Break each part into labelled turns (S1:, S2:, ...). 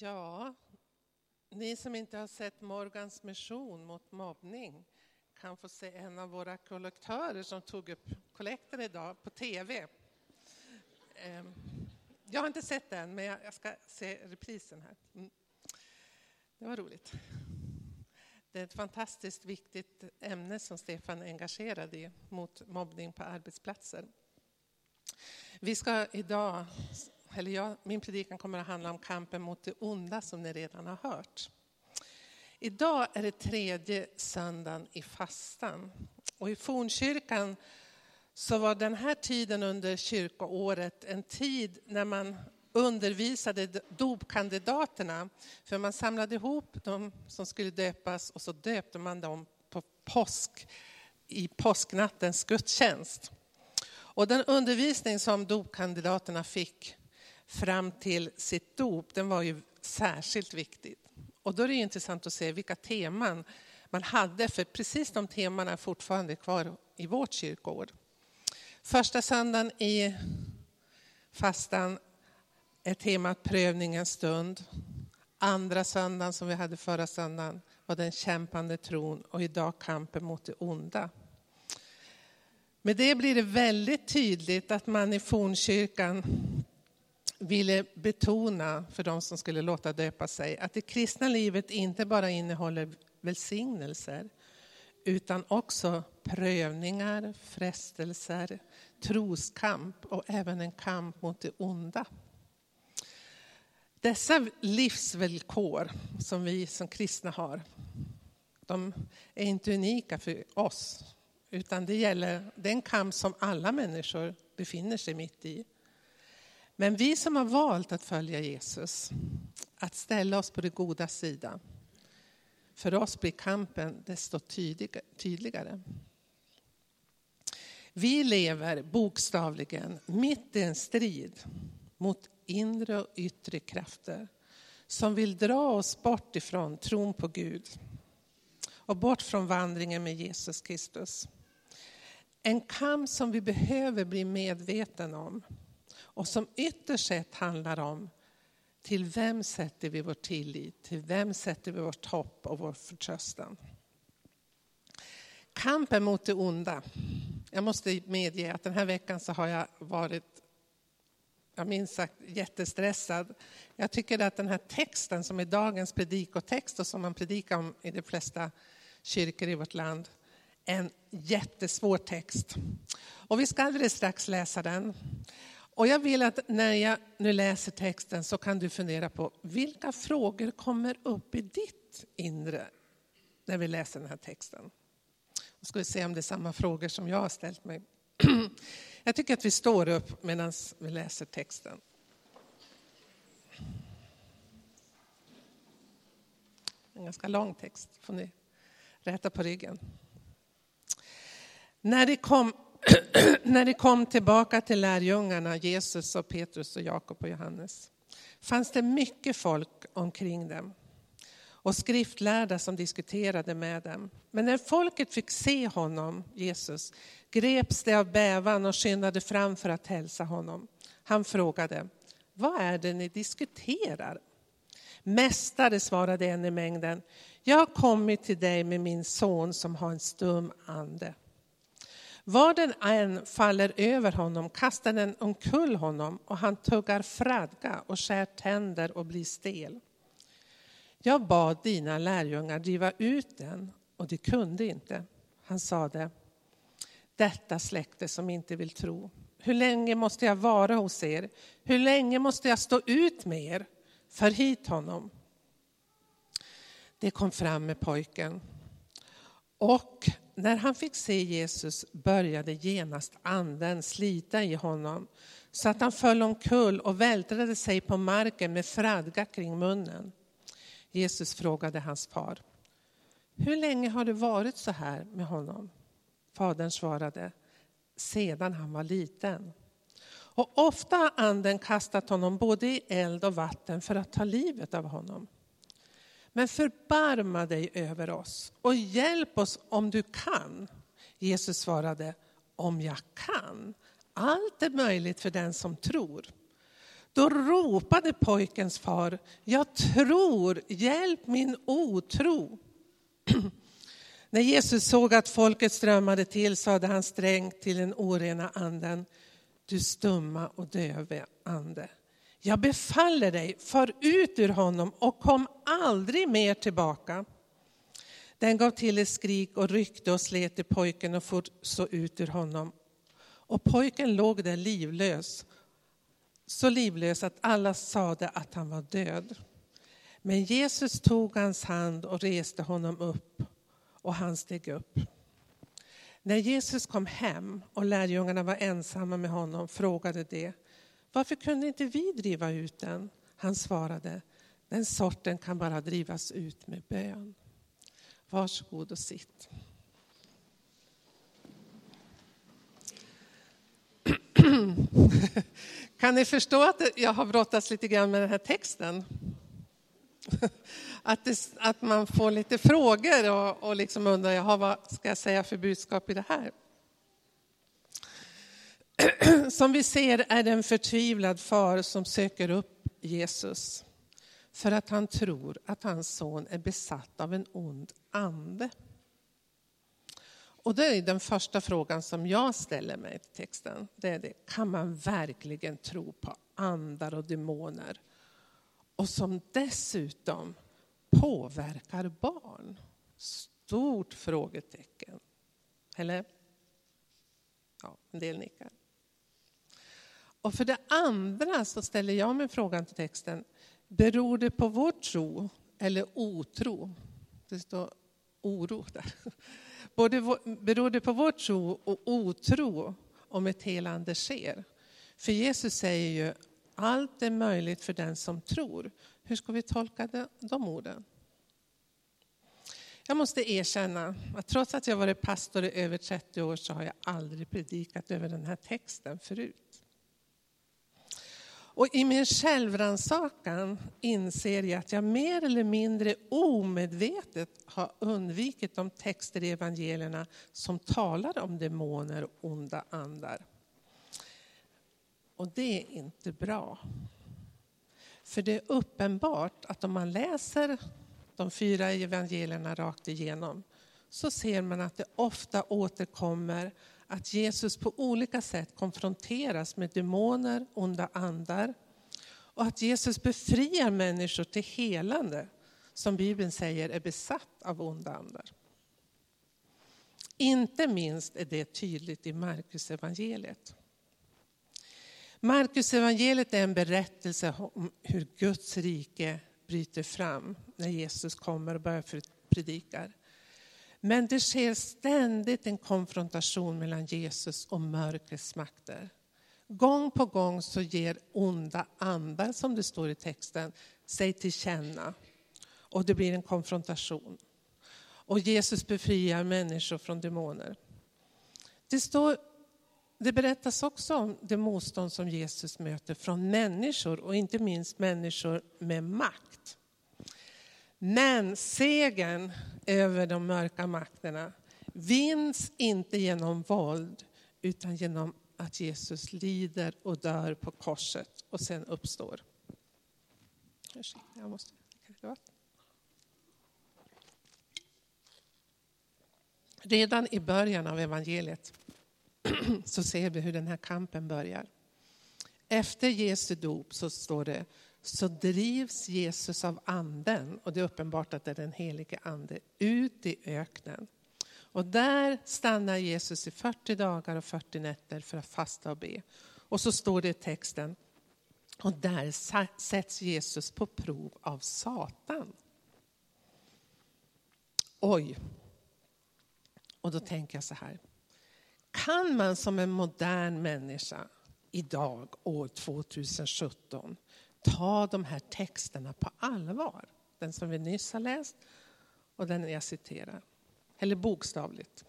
S1: Ja, ni som inte har sett Morgans mission mot mobbning kan få se en av våra kollektörer som tog upp kollekten idag på TV. Ehm, jag har inte sett den, men jag ska se reprisen här. Mm. Det var roligt. Det är ett fantastiskt viktigt ämne som Stefan är engagerad i mot mobbning på arbetsplatser. Vi ska idag eller jag, min predikan kommer att handla om kampen mot det onda som ni redan har hört. Idag är det tredje söndagen i fastan. Och i fornkyrkan så var den här tiden under kyrkoåret en tid när man undervisade dopkandidaterna. För man samlade ihop de som skulle döpas och så döpte man dem på påsk, i påsknattens gudstjänst. Och den undervisning som dopkandidaterna fick fram till sitt dop, den var ju särskilt viktig. Och då är det intressant att se vilka teman man hade, för precis de teman är fortfarande kvar i vårt kyrkoår. Första söndagen i fastan är temat prövningens stund. Andra söndagen som vi hade förra söndagen var den kämpande tron och idag kampen mot det onda. Med det blir det väldigt tydligt att man i fornkyrkan ville betona för de som skulle låta döpa sig att det kristna livet inte bara innehåller välsignelser utan också prövningar, frestelser, troskamp och även en kamp mot det onda. Dessa livsvillkor som vi som kristna har, de är inte unika för oss, utan det gäller den kamp som alla människor befinner sig mitt i. Men vi som har valt att följa Jesus, att ställa oss på det goda sidan, för oss blir kampen desto tydligare. Vi lever bokstavligen mitt i en strid mot inre och yttre krafter som vill dra oss bort ifrån tron på Gud och bort från vandringen med Jesus Kristus. En kamp som vi behöver bli medveten om och som ytterst sett handlar om till vem sätter vi vår tillit, till vem sätter vi vårt hopp och vår förtröstan. Kampen mot det onda. Jag måste medge att den här veckan så har jag varit jag minst sagt jättestressad. Jag tycker att den här texten som är dagens predikotext och som man predikar om i de flesta kyrkor i vårt land, är en jättesvår text. Och vi ska alldeles strax läsa den. Och jag vill att när jag nu läser texten så kan du fundera på vilka frågor kommer upp i ditt inre när vi läser den här texten. Då ska vi se om det är samma frågor som jag har ställt mig. Jag tycker att vi står upp medan vi läser texten. En ganska lång text, får ni räta på ryggen. När det kom när de kom tillbaka till lärjungarna, Jesus och Petrus och Jakob och Johannes, fanns det mycket folk omkring dem och skriftlärda som diskuterade med dem. Men när folket fick se honom, Jesus, greps de av bävan och skyndade fram för att hälsa honom. Han frågade, vad är det ni diskuterar? Mästare, svarade en i mängden, jag har kommit till dig med min son som har en stum ande. Var den än faller över honom kastar den omkull honom och han tuggar fradga och skär tänder och blir stel. Jag bad dina lärjungar driva ut den och de kunde inte. Han sade, detta släkte som inte vill tro. Hur länge måste jag vara hos er? Hur länge måste jag stå ut med er? För hit honom. Det kom fram med pojken. Och när han fick se Jesus började genast anden slita i honom så att han föll omkull och vältrade sig på marken med fradga kring munnen. Jesus frågade hans far, hur länge har det varit så här med honom? Fadern svarade, sedan han var liten. Och ofta har anden kastat honom både i eld och vatten för att ta livet av honom. Men förbarma dig över oss och hjälp oss om du kan. Jesus svarade, om jag kan. Allt är möjligt för den som tror. Då ropade pojkens far, jag tror, hjälp min otro. När Jesus såg att folket strömmade till sade han strängt till den orena anden, du stumma och döve ande. Jag befaller dig, far ut ur honom och kom aldrig mer tillbaka. Den gav till ett skrik och ryckte och slet i pojken och for så ut ur honom. Och pojken låg där livlös, så livlös att alla sade att han var död. Men Jesus tog hans hand och reste honom upp och han steg upp. När Jesus kom hem och lärjungarna var ensamma med honom frågade de varför kunde inte vi driva ut den? Han svarade, den sorten kan bara drivas ut med bön. Varsågod och sitt. Kan ni förstå att jag har brottats lite grann med den här texten? Att, det, att man får lite frågor och, och liksom undrar, jaha, vad ska jag säga för budskap i det här? Som vi ser är det en förtvivlad far som söker upp Jesus för att han tror att hans son är besatt av en ond ande. Och det är den första frågan som jag ställer mig till texten. Det är det, kan man verkligen tro på andar och demoner? Och som dessutom påverkar barn? Stort frågetecken. Eller? Ja, en del nickar. Och för det andra så ställer jag mig frågan till texten, beror det på vår tro eller otro? Det står oro där. Både, beror det på vår tro och otro om ett helande sker? För Jesus säger ju, allt är möjligt för den som tror. Hur ska vi tolka de, de orden? Jag måste erkänna att trots att jag varit pastor i över 30 år så har jag aldrig predikat över den här texten förut. Och i min självrannsakan inser jag att jag mer eller mindre omedvetet har undvikit de texter i evangelierna som talar om demoner och onda andar. Och det är inte bra. För det är uppenbart att om man läser de fyra evangelierna rakt igenom så ser man att det ofta återkommer att Jesus på olika sätt konfronteras med demoner, onda andar och att Jesus befriar människor till helande som Bibeln säger är besatt av onda andar. Inte minst är det tydligt i Markus evangeliet. Markus evangeliet är en berättelse om hur Guds rike bryter fram när Jesus kommer och börjar predika. Men det sker ständigt en konfrontation mellan Jesus och mörkrets makter. Gång på gång så ger onda andar, som det står i texten, sig till känna. Och det blir en konfrontation. Och Jesus befriar människor från demoner. Det, står, det berättas också om det motstånd som Jesus möter från människor och inte minst människor med makt. Men segern över de mörka makterna vinns inte genom våld utan genom att Jesus lider och dör på korset och sen uppstår. Jag måste Redan i början av evangeliet så ser vi hur den här kampen börjar. Efter Jesu dop så står det så drivs Jesus av anden, och det är uppenbart att det är den helige ande, ut i öknen. Och där stannar Jesus i 40 dagar och 40 nätter för att fasta och be. Och så står det i texten, och där sätts Jesus på prov av Satan. Oj. Och då tänker jag så här. Kan man som en modern människa idag, år 2017, ta de här texterna på allvar. Den som vi nyss har läst och den jag citerar. Eller bokstavligt.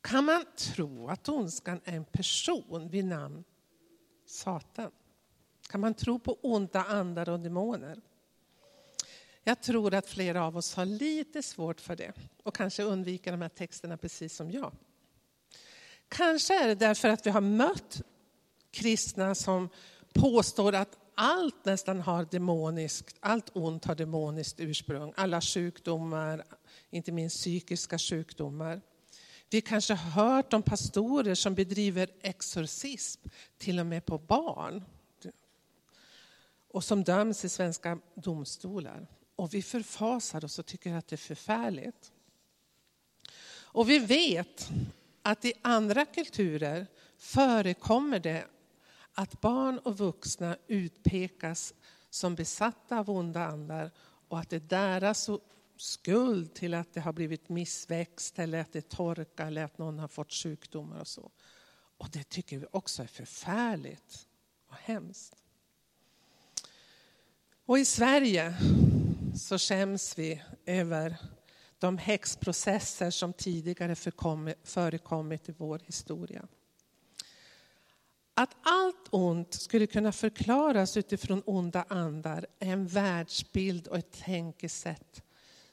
S1: Kan man tro att ondskan är en person vid namn Satan? Kan man tro på onda andar och demoner? Jag tror att flera av oss har lite svårt för det och kanske undviker de här texterna precis som jag. Kanske är det därför att vi har mött kristna som påstår att allt nästan har demoniskt, allt ont har demoniskt ursprung. Alla sjukdomar, inte minst psykiska sjukdomar. Vi kanske har hört om pastorer som bedriver exorcism, till och med på barn. Och som döms i svenska domstolar. Och vi förfasar oss och tycker att det är förfärligt. Och vi vet att i andra kulturer förekommer det att barn och vuxna utpekas som besatta av onda andar och att det är deras skuld till att det har blivit missväxt eller att det torkar eller att någon har fått sjukdomar och så. Och det tycker vi också är förfärligt och hemskt. Och i Sverige så skäms vi över de häxprocesser som tidigare förekommit i vår historia. Att allt ont skulle kunna förklaras utifrån onda andar är en världsbild och ett tänkesätt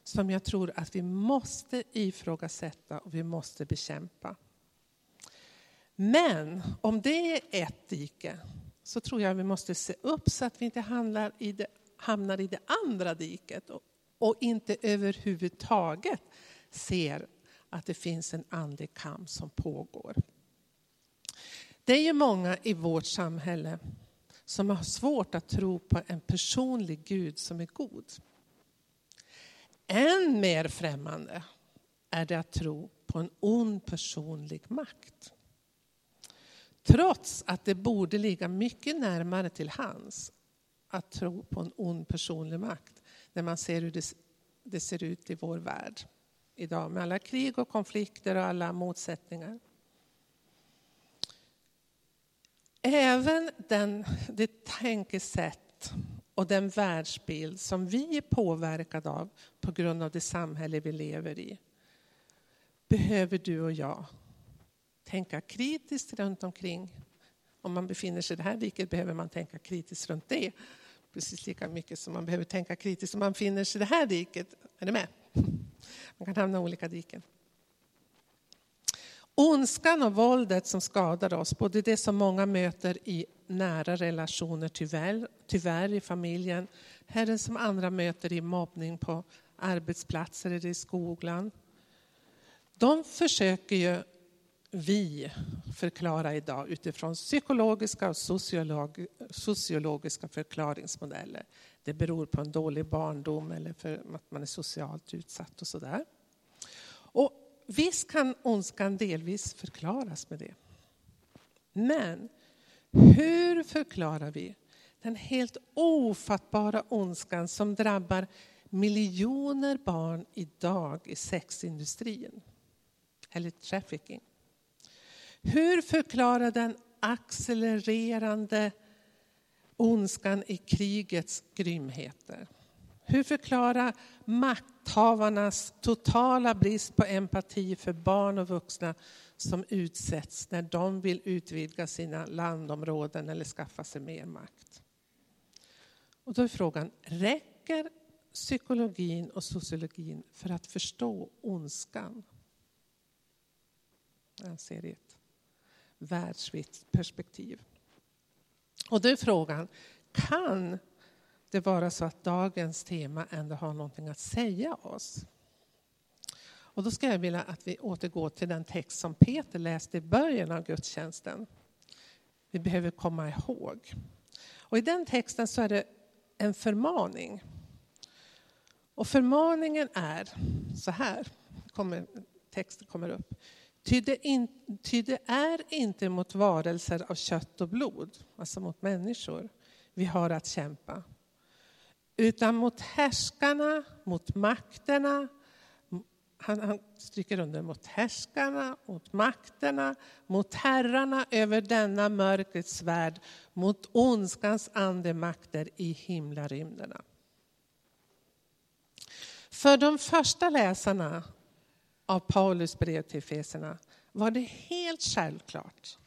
S1: som jag tror att vi måste ifrågasätta och vi måste bekämpa. Men om det är ett dike så tror jag vi måste se upp så att vi inte hamnar i det, hamnar i det andra diket och, och inte överhuvudtaget ser att det finns en andlig kamp som pågår. Det är ju många i vårt samhälle som har svårt att tro på en personlig Gud som är god. Än mer främmande är det att tro på en ond personlig makt. Trots att det borde ligga mycket närmare till hands att tro på en ond personlig makt när man ser hur det, det ser ut i vår värld idag med alla krig och konflikter och alla motsättningar. Även den, det tänkesätt och den världsbild som vi är påverkade av på grund av det samhälle vi lever i behöver du och jag tänka kritiskt runt omkring. Om man befinner sig i det här diket behöver man tänka kritiskt runt det. Precis lika mycket som man behöver tänka kritiskt om man befinner sig i det här diket. Är du med? Man kan hamna i olika diken. Ondskan och våldet som skadar oss, både det som många möter i nära relationer tyvärr, tyvärr i familjen, herren som andra möter i mobbning på arbetsplatser eller i skolan. De försöker ju vi förklara idag utifrån psykologiska och sociolog, sociologiska förklaringsmodeller. Det beror på en dålig barndom eller för att man är socialt utsatt och sådär. Och visst kan ondskan delvis förklaras med det. Men hur förklarar vi den helt ofattbara ondskan som drabbar miljoner barn idag i sexindustrin? Eller trafficking. Hur förklarar den accelererande ondskan i krigets grymheter? Hur förklara makthavarnas totala brist på empati för barn och vuxna som utsätts när de vill utvidga sina landområden eller skaffa sig mer makt? Och då är frågan, räcker psykologin och sociologin för att förstå ondskan? Jag ser det i ett världsvitt perspektiv. Och då är frågan, kan det vara så att dagens tema ändå har någonting att säga oss. Och då ska jag vilja att vi återgår till den text som Peter läste i början av gudstjänsten. Vi behöver komma ihåg. Och I den texten så är det en förmaning. Och förmaningen är så här, kommer, texten kommer upp. Ty det, in, ty det är inte mot varelser av kött och blod, alltså mot människor, vi har att kämpa utan mot härskarna, mot makterna, han, han stryker under mot härskarna, mot makterna, mot herrarna över denna mörkrets värld, mot ondskans andemakter i himlarymderna. För de första läsarna av Paulus brev till Efeserna var det helt självklart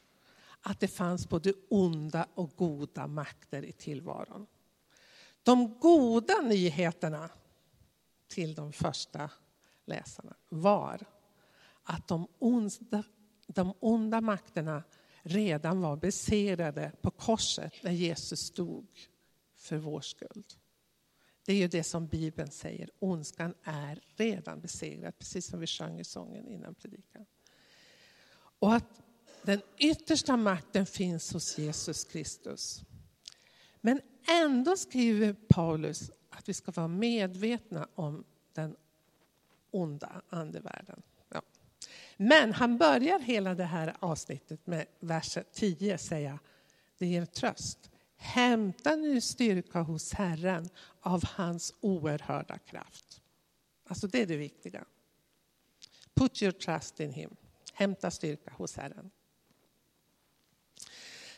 S1: att det fanns både onda och goda makter i tillvaron. De goda nyheterna till de första läsarna var att de onda, de onda makterna redan var besegrade på korset när Jesus dog för vår skuld. Det är ju det som Bibeln säger, ondskan är redan besegrad, precis som vi sjöng i sången innan predikan. Och att den yttersta makten finns hos Jesus Kristus. Men ändå skriver Paulus att vi ska vara medvetna om den onda andevärlden. Ja. Men han börjar hela det här avsnittet med vers 10 säga, det ger tröst. Hämta nu styrka hos Herren av hans oerhörda kraft. Alltså det är det viktiga. Put your trust in him. Hämta styrka hos Herren.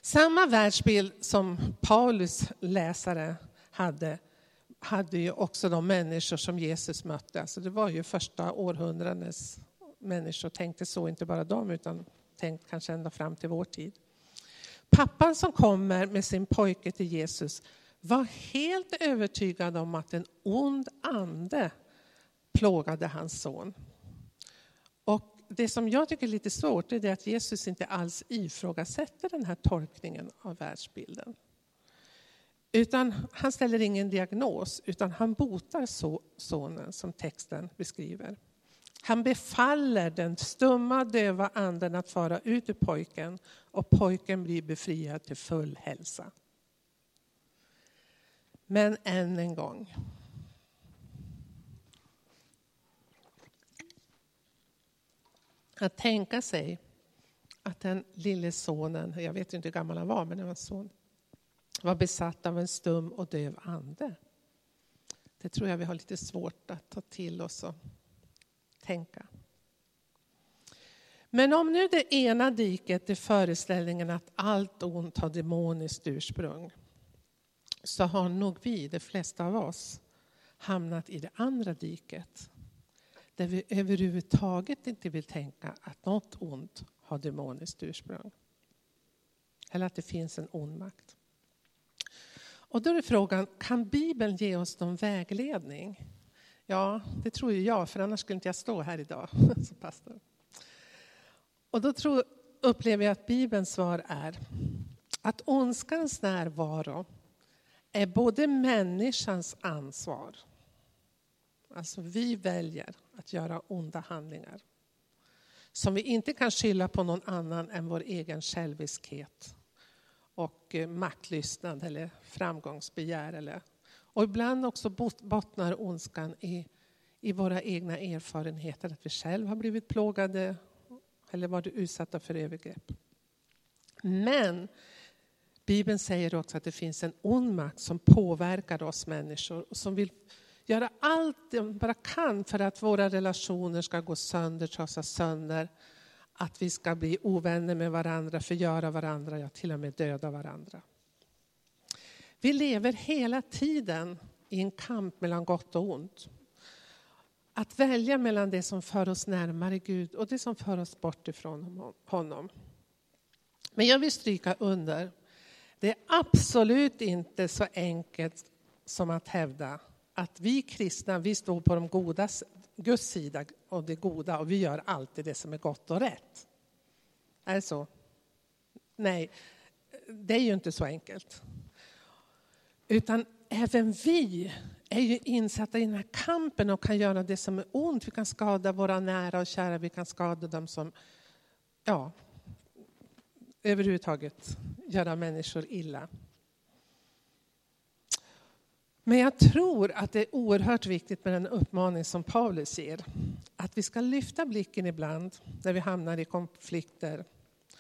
S1: Samma världsbild som Paulus läsare hade, hade ju också de människor som Jesus mötte. Alltså det var ju första århundradets människor tänkte så, inte bara de, utan tänkt kanske ända fram till vår tid. Pappan som kommer med sin pojke till Jesus var helt övertygad om att en ond ande plågade hans son. Det som jag tycker är lite svårt är att Jesus inte alls ifrågasätter den här tolkningen av världsbilden. Utan han ställer ingen diagnos, utan han botar sonen som texten beskriver. Han befaller den stumma, döva anden att fara ut ur pojken och pojken blir befriad till full hälsa. Men än en gång. Att tänka sig att den lille sonen, jag vet inte hur gammal han var, men det var en son, var besatt av en stum och döv ande. Det tror jag vi har lite svårt att ta till oss och tänka. Men om nu det ena diket är föreställningen att allt ont har demoniskt ursprung så har nog vi, de flesta av oss, hamnat i det andra diket där vi överhuvudtaget inte vill tänka att något ont har demoniskt ursprung. Eller att det finns en ond makt. Och då är frågan, kan Bibeln ge oss någon vägledning? Ja, det tror ju jag, för annars skulle inte jag stå här idag som pastor. Och då tror, upplever jag att Bibelns svar är att ondskans närvaro är både människans ansvar, alltså vi väljer att göra onda handlingar, som vi inte kan skylla på någon annan än vår egen själviskhet och eh, maktlystnad eller framgångsbegär. Eller, och ibland också bottnar ondskan i, i våra egna erfarenheter, att vi själva har blivit plågade eller varit utsatta för övergrepp. Men Bibeln säger också att det finns en ond makt som påverkar oss människor och som vill göra allt de bara kan för att våra relationer ska gå sönder, trasas sönder. Att vi ska bli ovänner med varandra, förgöra varandra, ja till och med döda varandra. Vi lever hela tiden i en kamp mellan gott och ont. Att välja mellan det som för oss närmare Gud och det som för oss bort ifrån honom. Men jag vill stryka under, det är absolut inte så enkelt som att hävda att vi kristna, vi står på de godas, Guds sida och det goda och vi gör alltid det som är gott och rätt. Är det så? Nej, det är ju inte så enkelt. Utan även vi är ju insatta i den här kampen och kan göra det som är ont. Vi kan skada våra nära och kära, vi kan skada dem som, ja, överhuvudtaget göra människor illa. Men jag tror att det är oerhört viktigt med den uppmaning som Paulus ger. Att vi ska lyfta blicken ibland när vi hamnar i konflikter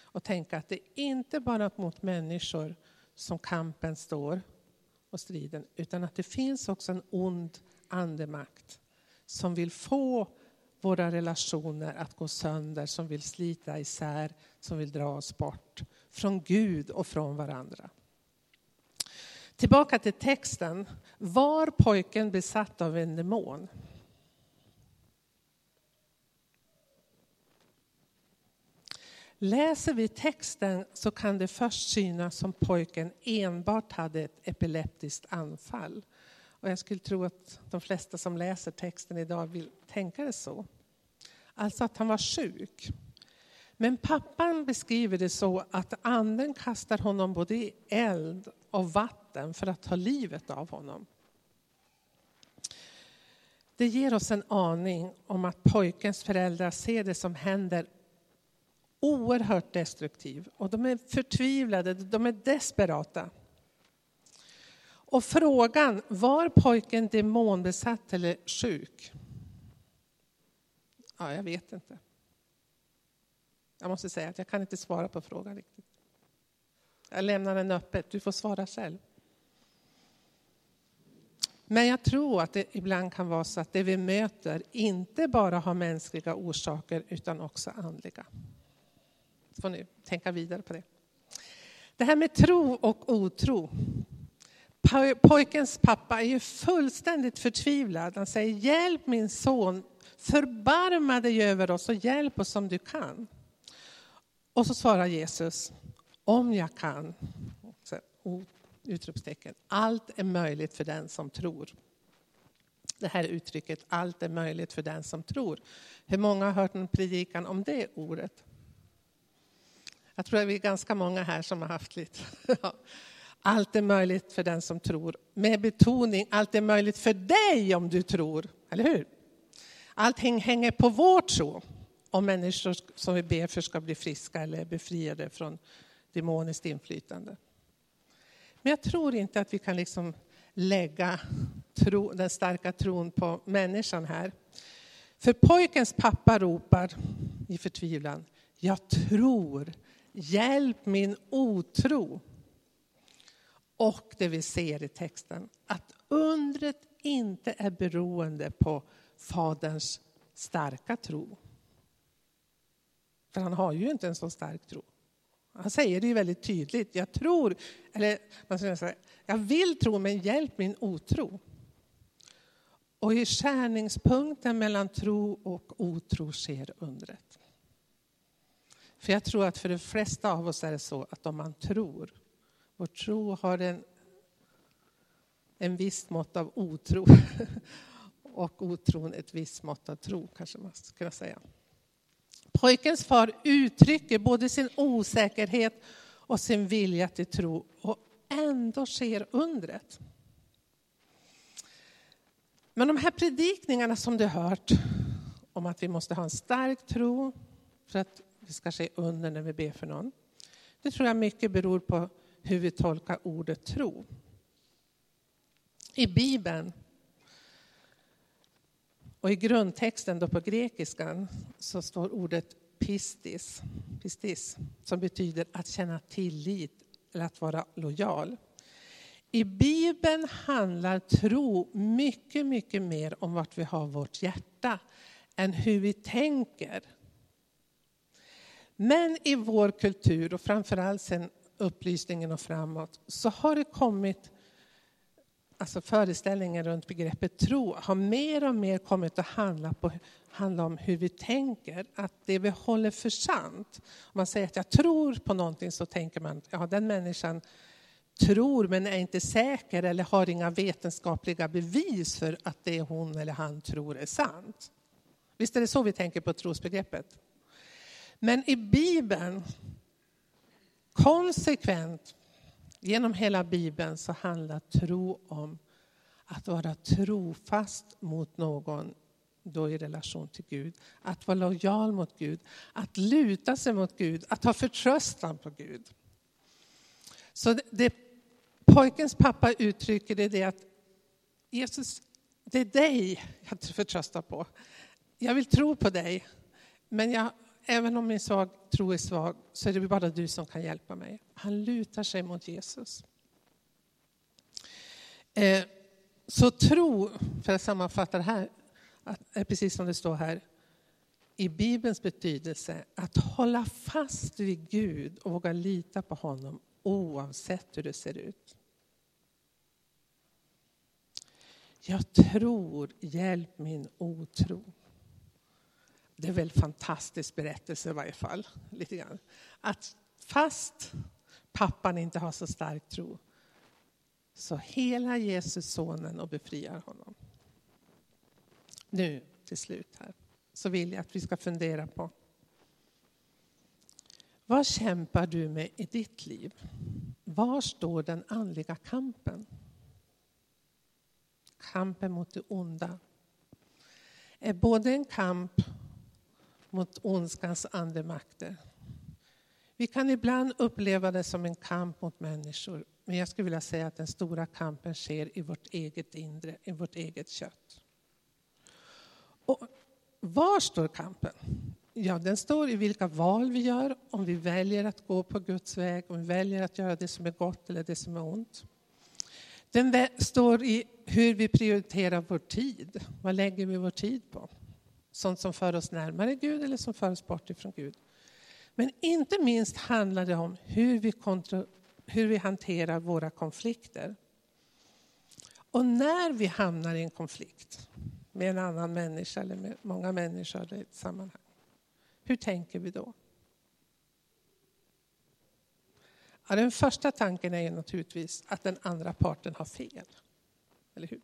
S1: och tänka att det inte bara är mot människor som kampen står och striden, utan att det finns också en ond andemakt som vill få våra relationer att gå sönder, som vill slita isär, som vill dra oss bort från Gud och från varandra. Tillbaka till texten. Var pojken besatt av en demon? Läser vi texten så kan det först synas som pojken enbart hade ett epileptiskt anfall. Och jag skulle tro att de flesta som läser texten idag vill tänka det så. Alltså att han var sjuk. Men pappan beskriver det så att anden kastar honom både i eld och vatten för att ta livet av honom. Det ger oss en aning om att pojkens föräldrar ser det som händer oerhört destruktivt och de är förtvivlade, de är desperata. Och frågan, var pojken demonbesatt eller sjuk? Ja, jag vet inte. Jag måste säga att jag kan inte svara på frågan riktigt. Jag lämnar den öppet, du får svara själv. Men jag tror att det ibland kan vara så att det vi möter inte bara har mänskliga orsaker utan också andliga. Så får ni tänka vidare på det. Det här med tro och otro. Pojkens pappa är ju fullständigt förtvivlad. Han säger hjälp min son, förbarma dig över oss och hjälp oss som du kan. Och så svarar Jesus, om jag kan, utropstecken, allt är möjligt för den som tror. Det här uttrycket, allt är möjligt för den som tror. Hur många har hört en predikan om det ordet? Jag tror att vi är ganska många här som har haft lite. Allt är möjligt för den som tror. Med betoning, allt är möjligt för dig om du tror. Eller hur? Allting hänger på vår tro. Om människor som vi ber för ska bli friska eller befriade från demoniskt inflytande. Men jag tror inte att vi kan liksom lägga tro, den starka tron på människan här. För pojkens pappa ropar i förtvivlan, jag tror, hjälp min otro. Och det vi ser i texten, att undret inte är beroende på faderns starka tro. För han har ju inte en så stark tro. Han säger det ju väldigt tydligt. Jag tror, eller man ska säga, jag vill tro men hjälp min otro. Och i skärningspunkten mellan tro och otro sker undret. För jag tror att för de flesta av oss är det så att om man tror, vår tro har en, en viss mått av otro och otron ett visst mått av tro kanske man skulle kunna säga. Pojkens far uttrycker både sin osäkerhet och sin vilja till tro och ändå sker undret. Men de här predikningarna som du hört om att vi måste ha en stark tro för att det ska ske under när vi ber för någon. Det tror jag mycket beror på hur vi tolkar ordet tro. I Bibeln och i grundtexten då på grekiskan så står ordet pistis, pistis som betyder att känna tillit eller att vara lojal. I Bibeln handlar tro mycket, mycket mer om vart vi har vårt hjärta än hur vi tänker. Men i vår kultur och framförallt sen upplysningen och framåt så har det kommit alltså föreställningen runt begreppet tro har mer och mer kommit att handla, på, handla om hur vi tänker. Att det vi håller för sant. Om man säger att jag tror på någonting så tänker man ja den människan tror men är inte säker eller har inga vetenskapliga bevis för att det hon eller han tror är sant. Visst är det så vi tänker på trosbegreppet? Men i Bibeln, konsekvent Genom hela Bibeln så handlar tro om att vara trofast mot någon då i relation till Gud. Att vara lojal mot Gud, att luta sig mot Gud, att ha förtröstan på Gud. Så det, pojkens pappa uttrycker det, det att Jesus, det är dig jag förtröstar på. Jag vill tro på dig, men jag även om min svag, tro är svag så är det bara du som kan hjälpa mig. Han lutar sig mot Jesus. Eh, så tro, för att sammanfatta det här, är eh, precis som det står här, i Bibelns betydelse att hålla fast vid Gud och våga lita på honom oavsett hur det ser ut. Jag tror, hjälp min otro. Det är väl en fantastisk berättelse i varje fall. Lite grann. Att fast pappan inte har så stark tro så hela Jesus sonen och befriar honom. Nu till slut här så vill jag att vi ska fundera på Vad kämpar du med i ditt liv? Var står den andliga kampen? Kampen mot det onda är både en kamp mot ondskans andemakter. Vi kan ibland uppleva det som en kamp mot människor, men jag skulle vilja säga att den stora kampen sker i vårt eget inre, i vårt eget kött. Och var står kampen? Ja, den står i vilka val vi gör, om vi väljer att gå på Guds väg, om vi väljer att göra det som är gott eller det som är ont. Den står i hur vi prioriterar vår tid. Vad lägger vi vår tid på? Sånt som för oss närmare Gud eller som för oss bort ifrån Gud. Men inte minst handlar det om hur vi, hur vi hanterar våra konflikter. Och när vi hamnar i en konflikt med en annan människa eller med många människor i ett sammanhang, hur tänker vi då? Ja, den första tanken är naturligtvis att den andra parten har fel. Eller hur?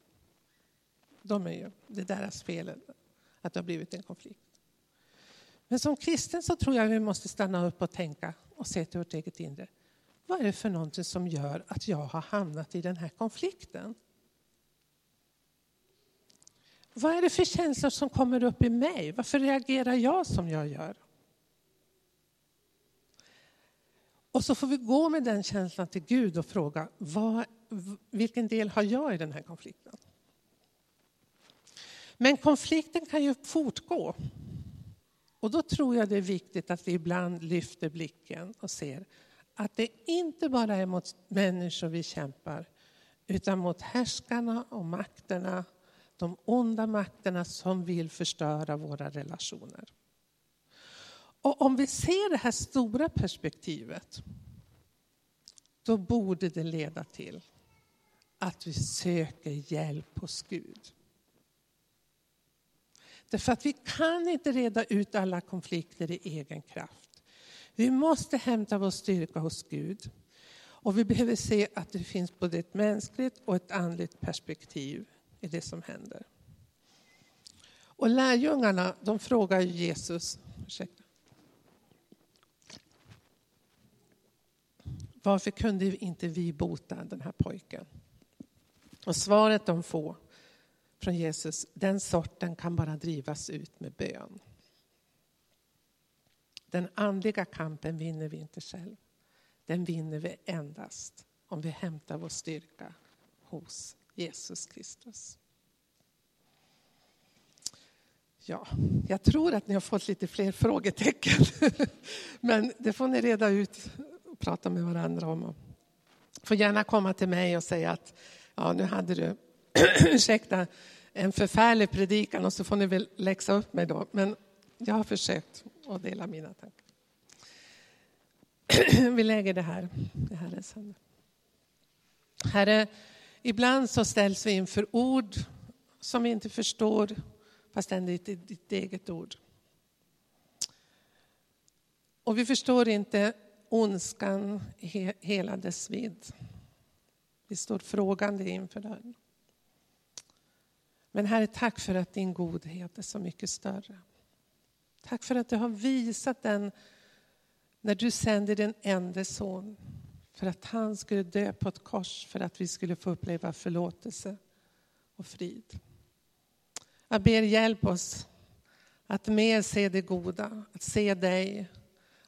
S1: De är ju, det är deras fel att det har blivit en konflikt. Men som kristen så tror jag vi måste stanna upp och tänka och se till vårt eget inre. Vad är det för någonting som gör att jag har hamnat i den här konflikten? Vad är det för känslor som kommer upp i mig? Varför reagerar jag som jag gör? Och så får vi gå med den känslan till Gud och fråga, vad, vilken del har jag i den här konflikten? Men konflikten kan ju fortgå. Och då tror jag det är viktigt att vi ibland lyfter blicken och ser att det inte bara är mot människor vi kämpar, utan mot härskarna och makterna, de onda makterna som vill förstöra våra relationer. Och om vi ser det här stora perspektivet, då borde det leda till att vi söker hjälp hos Gud. Därför att vi kan inte reda ut alla konflikter i egen kraft. Vi måste hämta vår styrka hos Gud. Och vi behöver se att det finns både ett mänskligt och ett andligt perspektiv i det som händer. Och lärjungarna de frågar Jesus, ursäkta, varför kunde inte vi bota den här pojken? Och svaret de får från Jesus, den sorten kan bara drivas ut med bön. Den andliga kampen vinner vi inte själv. Den vinner vi endast om vi hämtar vår styrka hos Jesus Kristus. Ja, jag tror att ni har fått lite fler frågetecken. Men det får ni reda ut och prata med varandra om. Får gärna komma till mig och säga att ja, nu hade du, ursäkta, en förfärlig predikan och så får ni väl läxa upp mig då. Men jag har försökt att dela mina tankar. Vi lägger det här i Herrens händer. Herre, ibland så ställs vi inför ord som vi inte förstår, fast det är ditt eget ord. Och vi förstår inte ondskan i hela dess vidd. Vi står frågande inför den. Men Herre, tack för att din godhet är så mycket större. Tack för att du har visat den när du sände din enda son för att han skulle dö på ett kors för att vi skulle få uppleva förlåtelse och frid. Jag ber hjälp oss att mer se det goda, att se dig,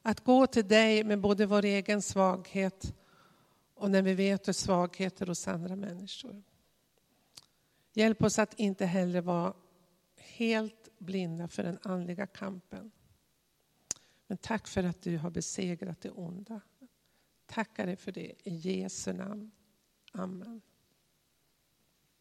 S1: att gå till dig med både vår egen svaghet och när vi vet hur svagheter hos andra människor. Hjälp oss att inte heller vara helt blinda för den andliga kampen. Men tack för att du har besegrat det onda. Tackar dig för det i Jesu namn. Amen.